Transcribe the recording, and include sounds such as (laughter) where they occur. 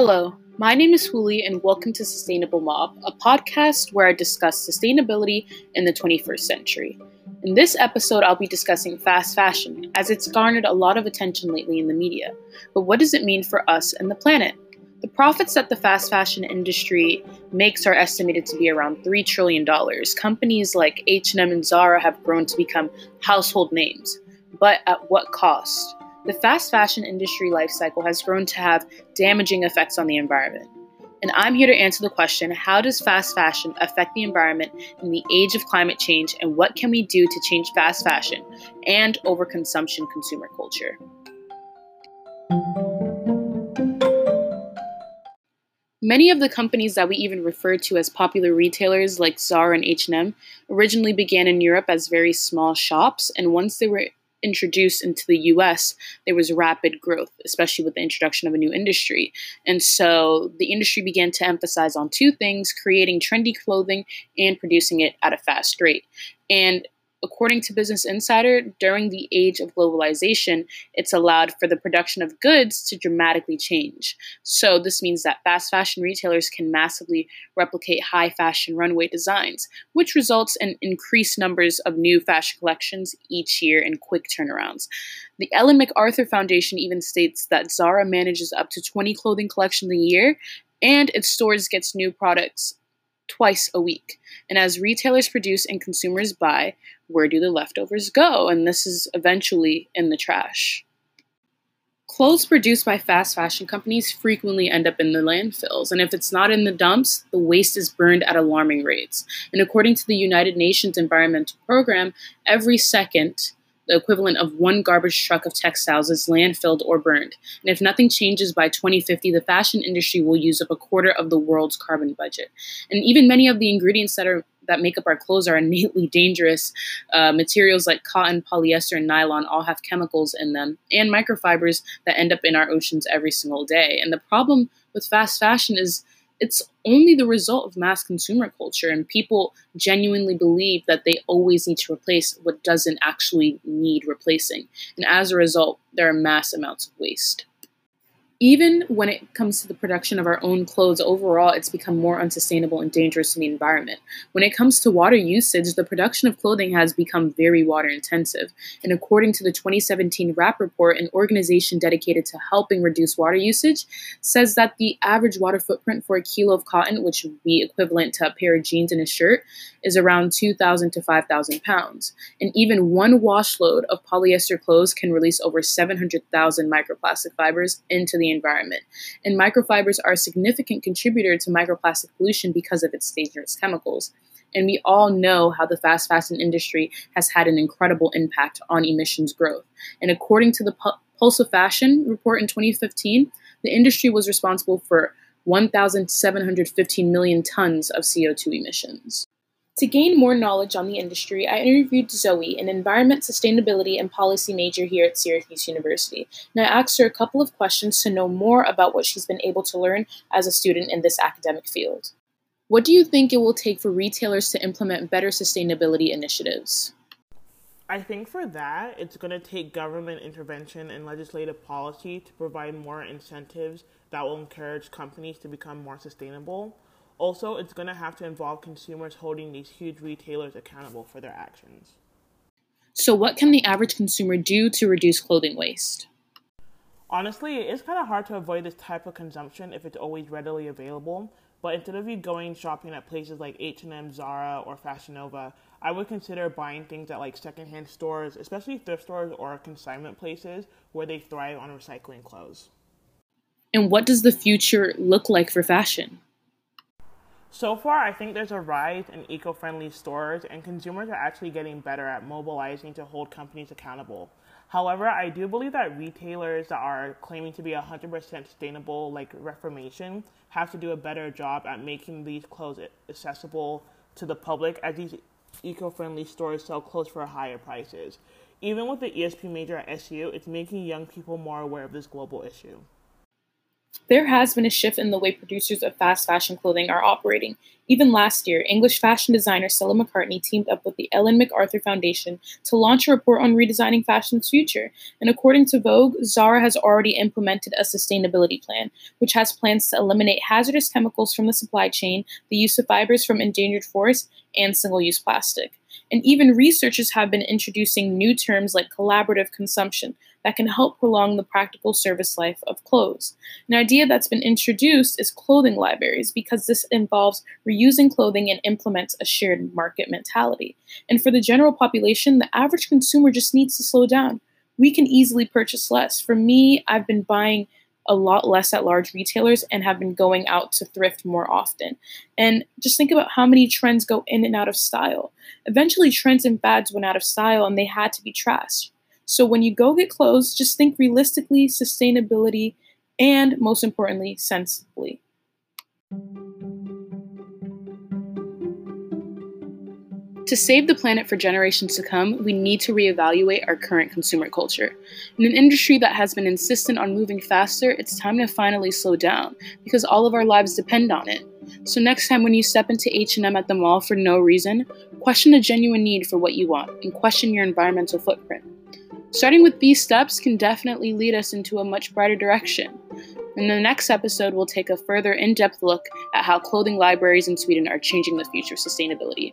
Hello, my name is Huli, and welcome to Sustainable Mob, a podcast where I discuss sustainability in the 21st century. In this episode, I'll be discussing fast fashion, as it's garnered a lot of attention lately in the media. But what does it mean for us and the planet? The profits that the fast fashion industry makes are estimated to be around $3 trillion. Companies like H&M and Zara have grown to become household names. But at what cost? The fast fashion industry life cycle has grown to have damaging effects on the environment. And I'm here to answer the question how does fast fashion affect the environment in the age of climate change, and what can we do to change fast fashion and overconsumption consumer culture? Many of the companies that we even refer to as popular retailers like Zara and H&M originally began in Europe as very small shops and once they were introduced into the US, there was rapid growth, especially with the introduction of a new industry. And so the industry began to emphasize on two things creating trendy clothing and producing it at a fast rate. And according to Business Insider, during the age of globalization, it's allowed for the production of goods to dramatically change. So, this means that fast fashion retailers can massively replicate high fashion runway designs, which results in increased numbers of new fashion collections each year and quick turnarounds. The Ellen MacArthur Foundation even states that Zara manages up to 20 clothing collections a year and its stores gets new products twice a week. And as retailers produce and consumers buy, where do the leftovers go? And this is eventually in the trash. Clothes produced by fast fashion companies frequently end up in the landfills, and if it's not in the dumps, the waste is burned at alarming rates. And according to the United Nations Environmental Program, every second the equivalent of one garbage truck of textiles is landfilled or burned. And if nothing changes by 2050, the fashion industry will use up a quarter of the world's carbon budget. And even many of the ingredients that are that make up our clothes are (laughs) innately dangerous. Uh, materials like cotton, polyester, and nylon all have chemicals in them, and microfibers that end up in our oceans every single day. And the problem with fast fashion is it's only the result of mass consumer culture, and people genuinely believe that they always need to replace what doesn't actually need replacing. And as a result, there are mass amounts of waste even when it comes to the production of our own clothes, overall, it's become more unsustainable and dangerous to the environment. When it comes to water usage, the production of clothing has become very water intensive. And according to the 2017 WRAP report, an organization dedicated to helping reduce water usage says that the average water footprint for a kilo of cotton, which would be equivalent to a pair of jeans and a shirt, is around 2,000 to 5,000 pounds. And even one wash load of polyester clothes can release over 700,000 microplastic fibers into the environment. And microfibers are a significant contributor to microplastic pollution because of its dangerous chemicals. And we all know how the fast fashion industry has had an incredible impact on emissions growth. And according to the Pulse of Fashion report in 2015, the industry was responsible for 1,715 million tons of CO2 emissions. To gain more knowledge on the industry, I interviewed Zoe, an environment, sustainability, and policy major here at Syracuse University, and I asked her a couple of questions to know more about what she's been able to learn as a student in this academic field. What do you think it will take for retailers to implement better sustainability initiatives? I think for that, it's going to take government intervention and legislative policy to provide more incentives that will encourage companies to become more sustainable. Also, it's going to have to involve consumers holding these huge retailers accountable for their actions. So, what can the average consumer do to reduce clothing waste? Honestly, it's kind of hard to avoid this type of consumption if it's always readily available. But instead of you going shopping at places like H&M, Zara, or Fashion Nova, I would consider buying things at like secondhand stores, especially thrift stores or consignment places where they thrive on recycling clothes. And what does the future look like for fashion? So far, I think there's a rise in eco friendly stores, and consumers are actually getting better at mobilizing to hold companies accountable. However, I do believe that retailers that are claiming to be 100% sustainable, like Reformation, have to do a better job at making these clothes accessible to the public as these eco friendly stores sell clothes for higher prices. Even with the ESP major at SU, it's making young people more aware of this global issue. There has been a shift in the way producers of fast fashion clothing are operating. Even last year, English fashion designer Stella McCartney teamed up with the Ellen MacArthur Foundation to launch a report on redesigning fashion's future. And according to Vogue, Zara has already implemented a sustainability plan, which has plans to eliminate hazardous chemicals from the supply chain, the use of fibers from endangered forests, and single use plastic. And even researchers have been introducing new terms like collaborative consumption that can help prolong the practical service life of clothes. An idea that's been introduced is clothing libraries because this involves reusing clothing and implements a shared market mentality. And for the general population, the average consumer just needs to slow down. We can easily purchase less. For me, I've been buying a lot less at large retailers and have been going out to thrift more often. And just think about how many trends go in and out of style. Eventually, trends and fads went out of style and they had to be trashed. So when you go get clothes, just think realistically, sustainability, and most importantly, sensibly. To save the planet for generations to come, we need to reevaluate our current consumer culture. In an industry that has been insistent on moving faster, it's time to finally slow down because all of our lives depend on it. So next time when you step into H&M at the mall for no reason, question the genuine need for what you want and question your environmental footprint. Starting with these steps can definitely lead us into a much brighter direction. In the next episode, we'll take a further in depth look at how clothing libraries in Sweden are changing the future of sustainability.